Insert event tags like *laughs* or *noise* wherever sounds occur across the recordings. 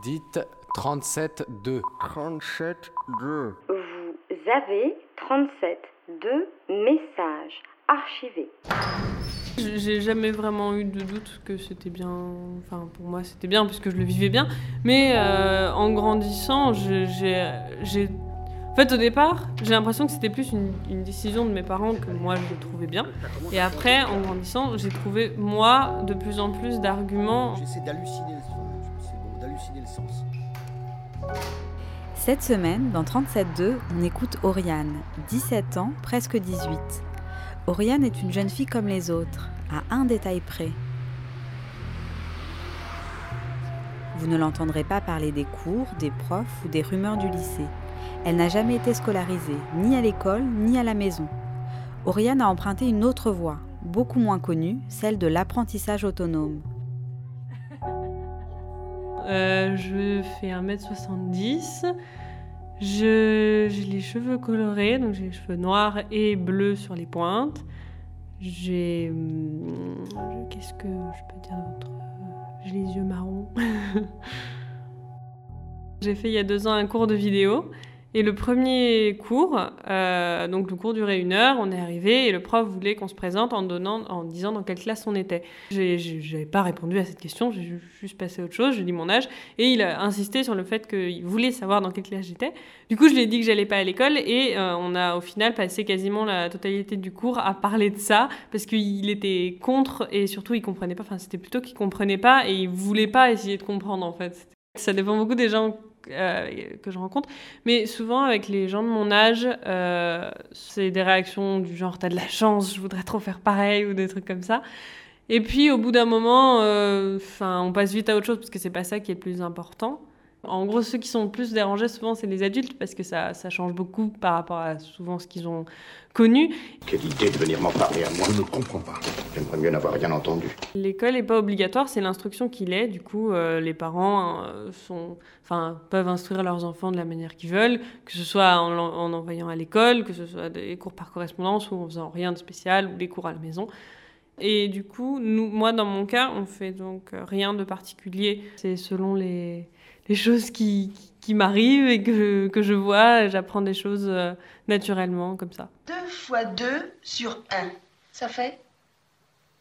Dites 37-2. 37 2. Vous avez 37 deux messages archivés. J'ai jamais vraiment eu de doute que c'était bien. Enfin, pour moi, c'était bien puisque je le vivais bien. Mais euh, en grandissant, j'ai. j'ai- En fait, au départ, j'ai l'impression que c'était plus une, une décision de mes parents que moi je le trouvais bien. Et après, en grandissant, j'ai trouvé, moi, de plus en plus d'arguments. J'essaie d'halluciner Cette semaine, dans 37.2, on écoute Oriane, 17 ans, presque 18. Oriane est une jeune fille comme les autres, à un détail près. Vous ne l'entendrez pas parler des cours, des profs ou des rumeurs du lycée. Elle n'a jamais été scolarisée, ni à l'école, ni à la maison. Oriane a emprunté une autre voie, beaucoup moins connue, celle de l'apprentissage autonome. Euh, je fais 1m70. Je- J'ai les cheveux colorés, donc j'ai les cheveux noirs et bleus sur les pointes. J'ai. je- Qu'est-ce que je peux dire d'autre? Euh, J'ai les yeux marrons. *laughs* j'ai fait il y a deux ans un cours de vidéo. Et le premier cours, euh, donc le cours durait une heure, on est arrivé et le prof voulait qu'on se présente en, donnant, en disant dans quelle classe on était. J'avais pas répondu à cette question, j'ai ju- juste passé à autre chose, j'ai dit mon âge et il a insisté sur le fait qu'il voulait savoir dans quelle classe j'étais. Du coup, je lui ai dit que j'allais pas à l'école et euh, on a au final passé quasiment la totalité du cours à parler de ça parce qu'il était contre et surtout il comprenait pas. Enfin, c'était plutôt qu'il comprenait pas et il voulait pas essayer de comprendre en fait. Ça dépend beaucoup des gens euh, que je rencontre, mais souvent avec les gens de mon âge, euh, c'est des réactions du genre t'as de la chance, je voudrais trop faire pareil ou des trucs comme ça. Et puis au bout d'un moment, euh, on passe vite à autre chose parce que c'est pas ça qui est le plus important. En gros, ceux qui sont le plus dérangés souvent, c'est les adultes parce que ça, ça change beaucoup par rapport à souvent ce qu'ils ont connu. Quelle idée de venir m'en parler à moi Je ne comprends pas. J'aimerais mieux n'avoir rien entendu. L'école n'est pas obligatoire, c'est l'instruction qu'il est. Du coup, euh, les parents euh, sont, enfin, peuvent instruire leurs enfants de la manière qu'ils veulent, que ce soit en, envoyant à l'école, que ce soit des cours par correspondance ou en faisant rien de spécial ou des cours à la maison. Et du coup, nous, moi, dans mon cas, on fait donc euh, rien de particulier. C'est selon les, les choses qui, qui m'arrivent et que, que je vois, j'apprends des choses euh, naturellement, comme ça. 2 fois 2 sur 1. Ça fait?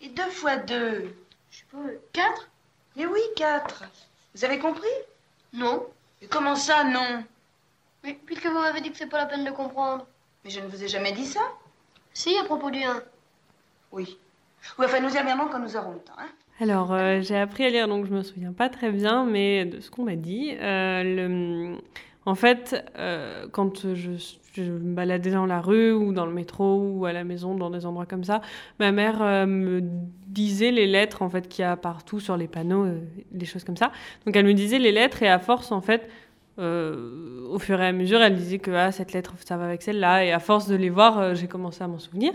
Et 2 fois 2 Je sais pas, 4 Mais oui, 4. Vous avez compris? Non. Mais comment ça, non? Mais puisque vous m'avez dit que c'est pas la peine de comprendre. Mais je ne vous ai jamais dit ça Si, à propos du 1. Oui. Oui, enfin, nous y reviendrons quand nous aurons le temps. Hein Alors, euh, j'ai appris à lire, donc je me souviens pas très bien, mais de ce qu'on m'a dit. Euh, En fait, euh, quand je, me baladais dans la rue ou dans le métro ou à la maison, dans des endroits comme ça, ma mère me disait les lettres en fait qu'il y a partout sur les panneaux, des choses comme ça. Donc, elle me disait les lettres et à force, en fait, au fur et à mesure, elle disait que ah, cette lettre, ça va avec celle-là. Et à force de les voir, j'ai commencé à m'en souvenir.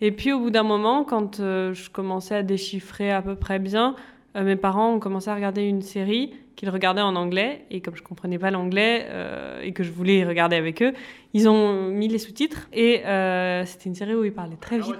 Et puis au bout d'un moment, quand euh, je commençais à déchiffrer à peu près bien, euh, mes parents ont commencé à regarder une série qu'ils regardaient en anglais. Et comme je comprenais pas l'anglais euh, et que je voulais regarder avec eux, ils ont mis les sous-titres. Et euh, c'était une série où ils parlaient très vite.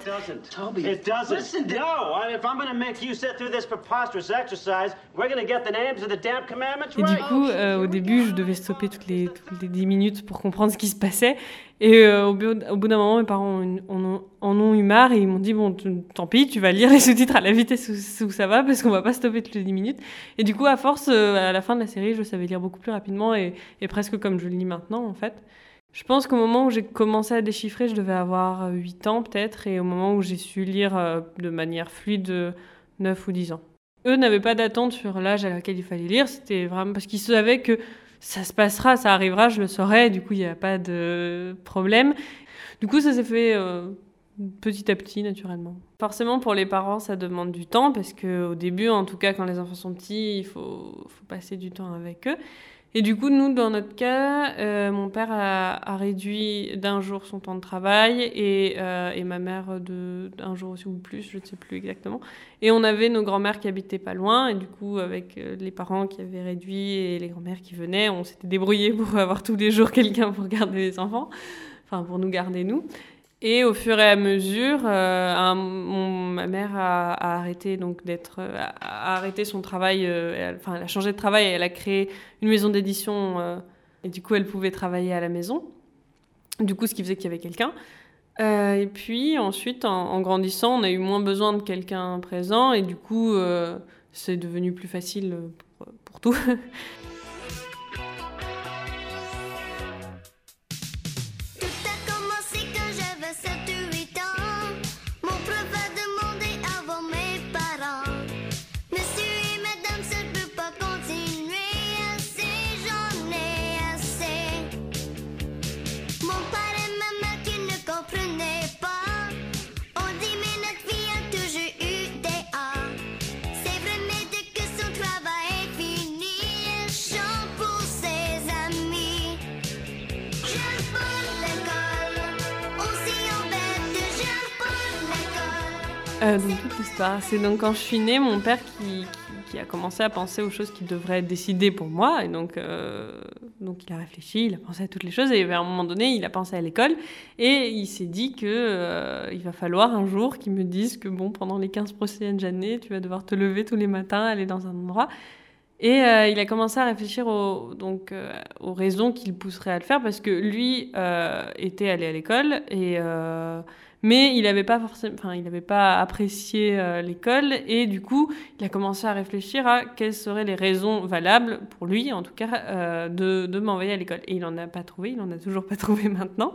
Toby. It doesn't. Listen to- no, I- if I'm going to make you sit through this preposterous exercise, we're going to get the names of the damn commandments Et du coup, euh, au début, je devais stopper toutes les, toutes les 10 minutes pour comprendre ce qui se passait. Et euh, au, bout- d'un moment, mes parents en, ont, en eu marre et ils m'ont dit Bon, tant pis, tu vas lire les sous-titres à la vitesse où, ça va parce qu'on va pas stopper toutes les 10 minutes. Et du coup, à force, euh, à la fin de la série, je savais lire beaucoup plus rapidement et, presque comme je le lis maintenant, en fait. Je pense qu'au moment où j'ai commencé à déchiffrer, je devais avoir 8 ans peut-être, et au moment où j'ai su lire euh, de manière fluide, 9 ou 10 ans. Eux n'avaient pas d'attente sur l'âge à laquelle il fallait lire, c'était vraiment parce qu'ils savaient que ça se passera, ça arrivera, je le saurais, du coup il n'y a pas de problème. Du coup ça s'est fait euh, petit à petit naturellement. Forcément pour les parents ça demande du temps parce qu'au début, en tout cas quand les enfants sont petits, il faut passer du temps avec eux. Et du coup, nous, dans notre cas, euh, mon père a, réduit d'un jour son temps de travail et, euh, et ma mère d'un jour aussi ou plus, je ne sais plus exactement. Et on avait nos grands-mères qui habitaient pas loin et du coup, avec euh, les parents qui avaient réduit et les grands-mères qui venaient, on s'était débrouillé pour *laughs* avoir tous les jours quelqu'un pour garder les enfants, enfin pour nous garder nous. Et au fur et à mesure, euh, ma mère a, arrêté donc d'être, euh, a, arrêté son travail. euh, elle, a changé de travail. Elle a créé une maison d'édition et du coup, elle pouvait travailler à la maison. Du coup, ce qui faisait qu'il y avait quelqu'un. Et puis ensuite, en, grandissant, on a eu moins besoin de quelqu'un présent et du coup, c'est devenu plus facile pour. Tout *laughs* Euh, donc toute l'histoire, c'est donc quand je suis née, mon père qui, a commencé à penser aux choses qui devraient être décidées pour moi, et donc, euh, il a réfléchi, il a pensé à toutes les choses, et à un moment donné, il a pensé à l'école, et il s'est dit que euh, il va falloir un jour qu'il me dise que bon, pendant les 15 prochaines années, tu vas devoir te lever tous les matins, aller dans un endroit. Et euh, il a commencé à réfléchir euh, aux raisons qui le pousseraient à le faire, parce que lui était allé à l'école, et, mais il n'avait pas, forcément, enfin, il avait pas apprécié euh, l'école, et du coup, il a commencé à réfléchir à quelles seraient les raisons valables, pour lui en tout cas, euh, de, de m'envoyer à l'école. Et il n'en a pas trouvé, il n'en a toujours pas *laughs* trouvé maintenant.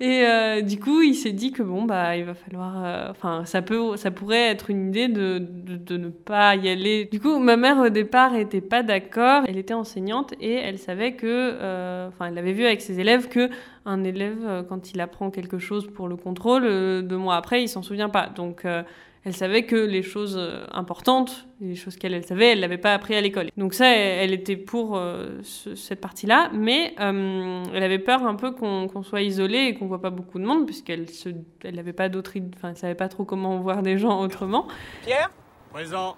Et euh, du coup, il s'est dit que bon, bah, il va falloir. Enfin, ça, peut, ça pourrait être une idée de, de, ne pas y aller. Du coup, ma mère, au départ, était pas d'accord. Elle était enseignante et elle savait que. Enfin, elle avait vu avec ses élèves que un élève, euh, quand il apprend quelque chose pour le contrôle, euh, deux mois après, il s'en souvient pas. Donc, euh, elle savait que les choses importantes, les choses qu'elle elle savait, elle l'avait pas appris à l'école. Donc ça, elle, elle était pour euh, ce- cette partie-là, mais euh, elle avait peur un peu qu'on soit isolé et qu'on voit pas beaucoup de monde, puisqu'elle se, elle n'avait pas d'autre, id- enfin, elle savait pas trop comment voir des gens autrement. Pierre? Présent.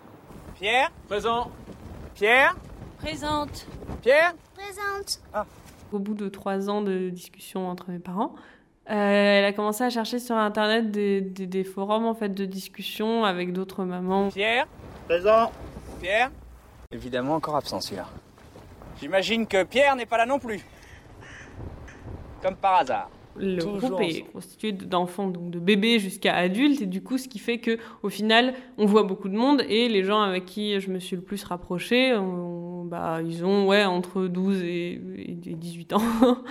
Pierre? Présent. Pierre? Présente. Pierre? Présente. Au bout de trois ans de discussion entre mes parents, euh, elle a commencé à chercher sur internet des, des- des forums en fait de discussion avec d'autres mamans. Pierre Présent. Pierre Évidemment encore absent celui-là. J'imagine que Pierre n'est pas là non plus. Comme par hasard. Le Toujours groupe est ensemble. constitué d'enfants, donc de bébés jusqu'à adultes, et du coup, ce qui fait que, au final, on voit beaucoup de monde, et les gens avec qui je me suis le plus rapprochée, on- bah, ils ont ouais, entre 12 et, et 18 ans. *laughs*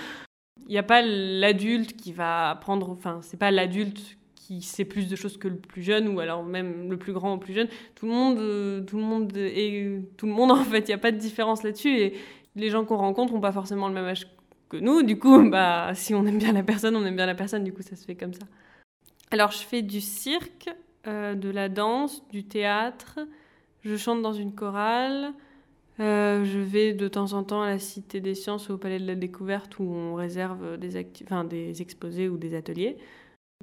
Il n'y a pas l'adulte qui va apprendre, enfin, c'est pas l'adulte qui sait plus de choses que le plus jeune, ou alors même le plus grand ou le plus jeune. Tout le monde, euh, tout le monde est tout le monde, *laughs* en fait, il n'y a pas de différence là-dessus, et les gens qu'on rencontre n'ont pas forcément le même âge que nous. Du coup, *laughs* bah, si on aime bien la personne, on aime bien la personne. Du coup, ça se fait comme ça. Alors, je fais du cirque, euh, de la danse, du théâtre. Je chante dans une chorale. Euh, je vais de temps en temps à la Cité des Sciences ou au Palais de la Découverte où on réserve des, des exposés ou des ateliers.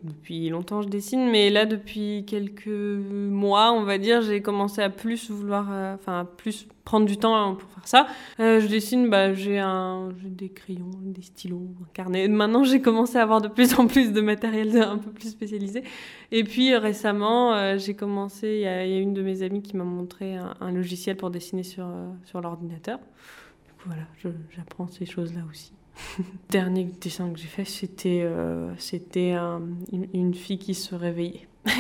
Depuis longtemps, je dessine, mais là, depuis quelques mois, on va dire, j'ai commencé à plus vouloir, euh, enfin, plus prendre du temps pour faire ça. Euh, je dessine, bah, j'ai un, des crayons, des stylos, un carnet. Maintenant, j'ai commencé à avoir de plus en plus de matériel *laughs* un peu plus spécialisé. Et puis euh, récemment, j'ai commencé. Il y, a, une de mes amies qui m'a montré un, un logiciel pour dessiner sur sur l'ordinateur. Du coup, voilà, j'apprends ces choses-là aussi. *laughs* Dernier dessin que j'ai fait, c'était euh, c'était un- une, une fille qui se réveillait. *laughs*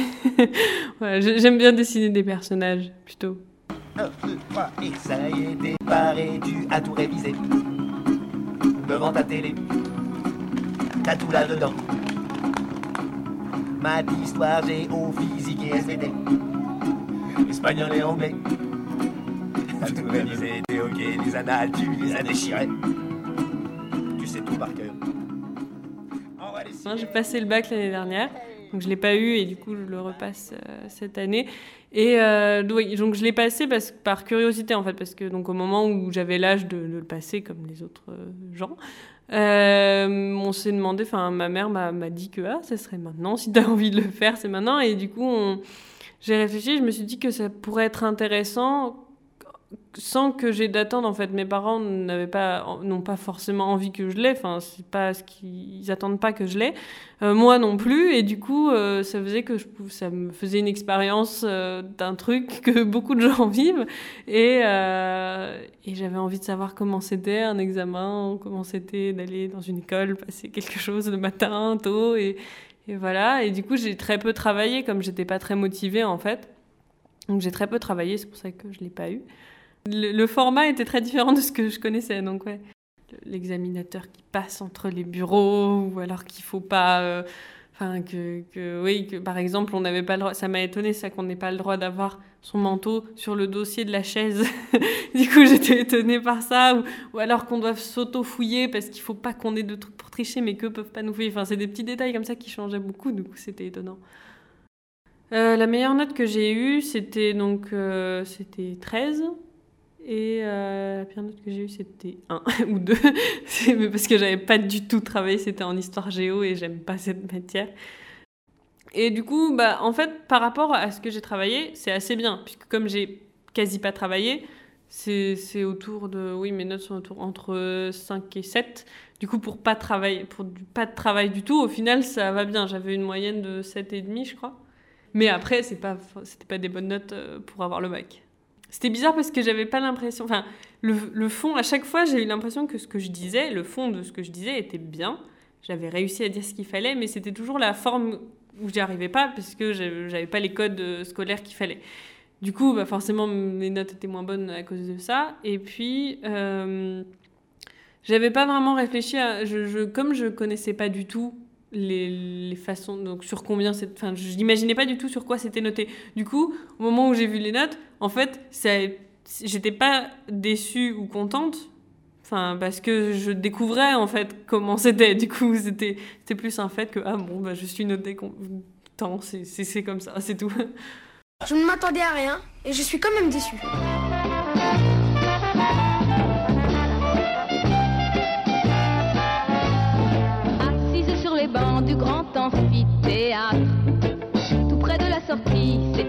voilà, j'ai- j'aime bien dessiner des personnages plutôt. Un, deux, trois, et ça y est, déparé, tu as tout révisé. Devant ta télé, t'as tout là-dedans. Maths, histoire, géo, physique et SVT. Espagnol et anglais. T'as tout révisé, t'es ok, les annales, tu les as déchirés. Tu sais tout par cœur. Hein, J'ai passé le bac l'année dernière, donc je l'ai pas eu et du coup je le repasse euh, cette année. Et euh, donc oui, donc je l'ai passé parce, par curiosité en fait, parce que donc au moment où j'avais l'âge de, de le passer comme les autres euh, gens, euh, on s'est demandé, enfin ma mère m'a m'a dit que ah ça serait maintenant, si tu as *laughs* envie de le faire c'est maintenant. Et du coup on- j'ai réfléchi, je me suis dit que ça pourrait être intéressant sans que j'ai d'attente en fait. Mes parents n'avaient pas, n'ont pas forcément envie que je l'ai. Enfin, c'est pas ce qu'ils attendent pas que je l'ai. Euh, moi non plus. Et du coup, euh, ça faisait que je, ça me faisait une expérience euh, d'un truc *laughs* que beaucoup de gens vivent. Et, et j'avais envie de savoir comment c'était un examen, comment c'était d'aller dans une école, passer quelque chose le matin tôt et, et voilà. Et du coup, j'ai très peu travaillé comme j'étais pas très motivée en fait. Donc j'ai très peu travaillé, c'est pour ça que je l'ai pas eu. Le, format était très différent de ce que je connaissais, donc ouais. L'examinateur qui passe entre les bureaux, ou alors qu'il faut pas. euh, que, que- oui, que par exemple, on n'avait pas le. Ça m'a étonné, ça, qu'on n'ait pas le droit d'avoir son manteau sur le dossier de la chaise. *laughs* du coup, j'étais étonnée par ça. Ou, alors qu'on doive s'auto-fouiller parce qu'il faut pas qu'on ait de trucs pour tricher, mais qu'eux peuvent pas nous fouiller. Enfin, c'est des petits détails comme ça qui changeaient beaucoup, du coup, c'était étonnant. Euh, la meilleure note que j'ai eue, c'était donc euh, c'était 13. Et la pire note que j'ai eue, c'était 1 *laughs* ou 2. C'est- parce que j'avais pas du tout travaillé, c'était en histoire géo et j'aime pas cette matière. Et du coup, bah, en fait, par rapport à ce que j'ai travaillé, c'est assez bien. Puisque comme j'ai quasi pas travaillé, c'est autour de. Oui, mes notes sont autour entre 5 et 7. Du coup, pour pas travailler, pour du, pas de travail du tout, au final, ça va bien. J'avais une moyenne de 7,5, je crois. Mais après, c'est pas, c'était pas des bonnes notes euh, pour avoir le bac. C'était bizarre parce que j'avais pas l'impression. Enfin, le, le fond, à chaque fois, j'ai eu l'impression que ce que je disais, le fond de ce que je disais était bien. J'avais réussi à dire ce qu'il fallait, mais c'était toujours la forme où j'y arrivais pas parce que j'avais pas les codes euh, scolaires qu'il fallait. Du coup, bah forcément, mes notes étaient moins bonnes à cause de ça. Et puis, euh, j'avais pas vraiment réfléchi à. Je, je- comme je connaissais pas du tout les, les façons. Donc, sur combien c'est. Enfin, je n'imaginais pas du tout sur quoi c'était noté. Du coup, au moment où j'ai vu les notes, en fait, j'étais pas déçue ou contente. Enfin, parce que je découvrais en fait comment c'était. Du coup, c'était plus un fait que ah bon, bah, je suis notée tant, c'est comme ça, c'est tout. Je ne m'attendais à rien et je suis quand même déçu.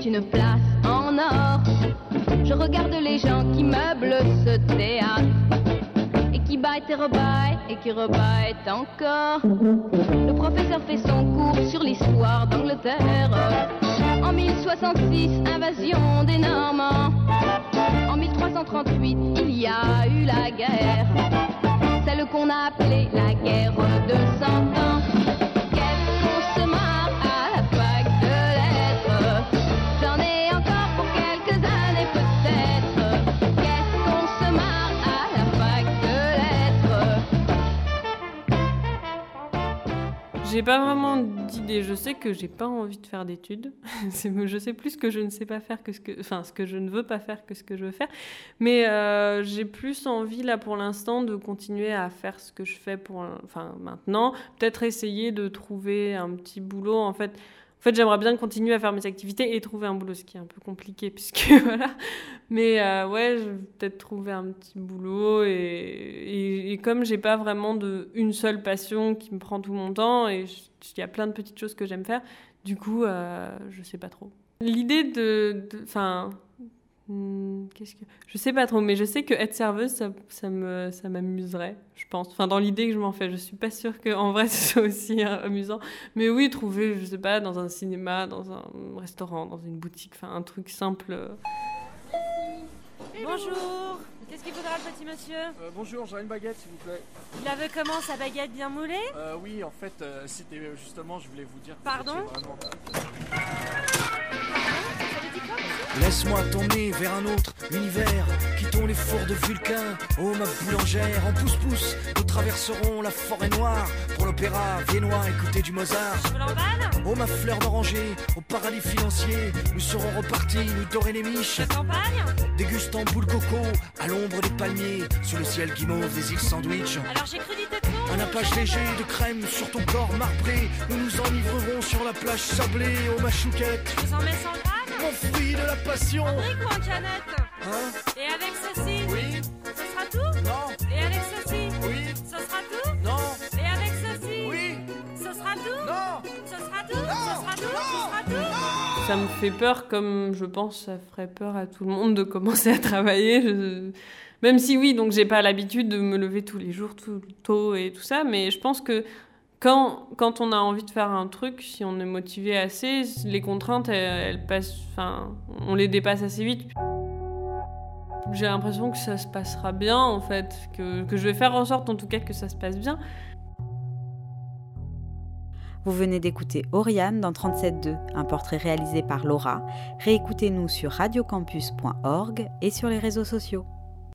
Une place en or. Je regarde les gens qui meublent ce théâtre et qui baillent et rebaillent et qui rebaillent encore. Le professeur fait son cours sur l'histoire d'Angleterre. En 1066, invasion des Normands. En 1338, il y a eu la guerre. Celle qu'on a appelée la guerre de cent ans. J'ai pas vraiment d'idée. Je sais que j'ai pas envie de faire d'études. *laughs* Je sais plus ce que je ne sais pas faire que ce que, enfin, ce que je ne veux pas faire que ce que je veux faire. Mais euh, j'ai plus envie là pour l'instant de continuer à faire ce que je fais pour, enfin, maintenant. Peut-être essayer de trouver un petit boulot. En fait, en fait, j'aimerais bien continuer à faire mes activités et trouver un boulot, ce qui est un peu compliqué *laughs* puisque voilà. Mais euh, ouais, je vais peut-être trouver un petit boulot et, et, et comme j'ai pas vraiment de une seule passion qui me prend tout mon temps et il y a plein de petites choses que j'aime faire, du coup, euh, je sais pas trop. L'idée de, de- enfin, hmm, qu'est-ce que, je sais pas trop, mais je sais que être serveuse, ça, ça me, ça m'amuserait, je pense. Enfin, dans l'idée que je m'en fais, je suis pas sûre que en vrai *laughs* ce soit aussi euh, amusant. Mais oui, trouver, je sais pas, dans un cinéma, dans un restaurant, dans une boutique, enfin, un truc simple. euh, Bonjour Qu'est-ce qu'il faudra le petit monsieur Euh, bonjour, j'aurais une baguette s'il vous plaît. Il avait comment sa baguette bien moulée Euh, oui, en fait, euh, c'était justement, je voulais vous dire. Pardon Laisse-moi t'emmener vers un autre univers. Quittons les fours de Vulcain. Oh ma boulangère, en pouce-pouce, nous traverserons la forêt noire. Pour l'opéra viennois, écouter du Mozart. Oh ma fleur d'oranger, au paradis financier, nous serons repartis, nous dorer les miches. Dégustant boule coco, à l'ombre des palmiers, sous le ciel guimauve des îles sandwich. Alors j'ai cru Un nappage léger de crème sur ton corps marbré. Nous nous enivrerons sur la plage sablée. Oh ma chouquette, Je vous en mets 100 fruit de la passion. En brique ou en canette Hein Et avec ceci Oui. Ce sera tout Non. Et avec ceci Oui. Ce sera tout Non. Et avec ceci Oui. Ce sera tout Non. Ce sera tout Ce sera tout Ce sera tout Ça me fait peur, comme je pense ça ferait peur à tout le monde de commencer à travailler. Je- Même si oui, donc j'ai pas l'habitude de me lever tous les jours tout tôt et tout ça, mais je pense que quand, on a envie de faire un truc, si on est motivé assez, les contraintes, elles, passent, enfin, on les dépasse assez vite. J'ai l'impression que ça se passera bien en fait, que je vais faire en sorte en tout cas que ça se passe bien. Vous venez d'écouter Oriane dans 37.2, un portrait réalisé par Laura. Réécoutez-nous sur radiocampus.org et sur les réseaux sociaux.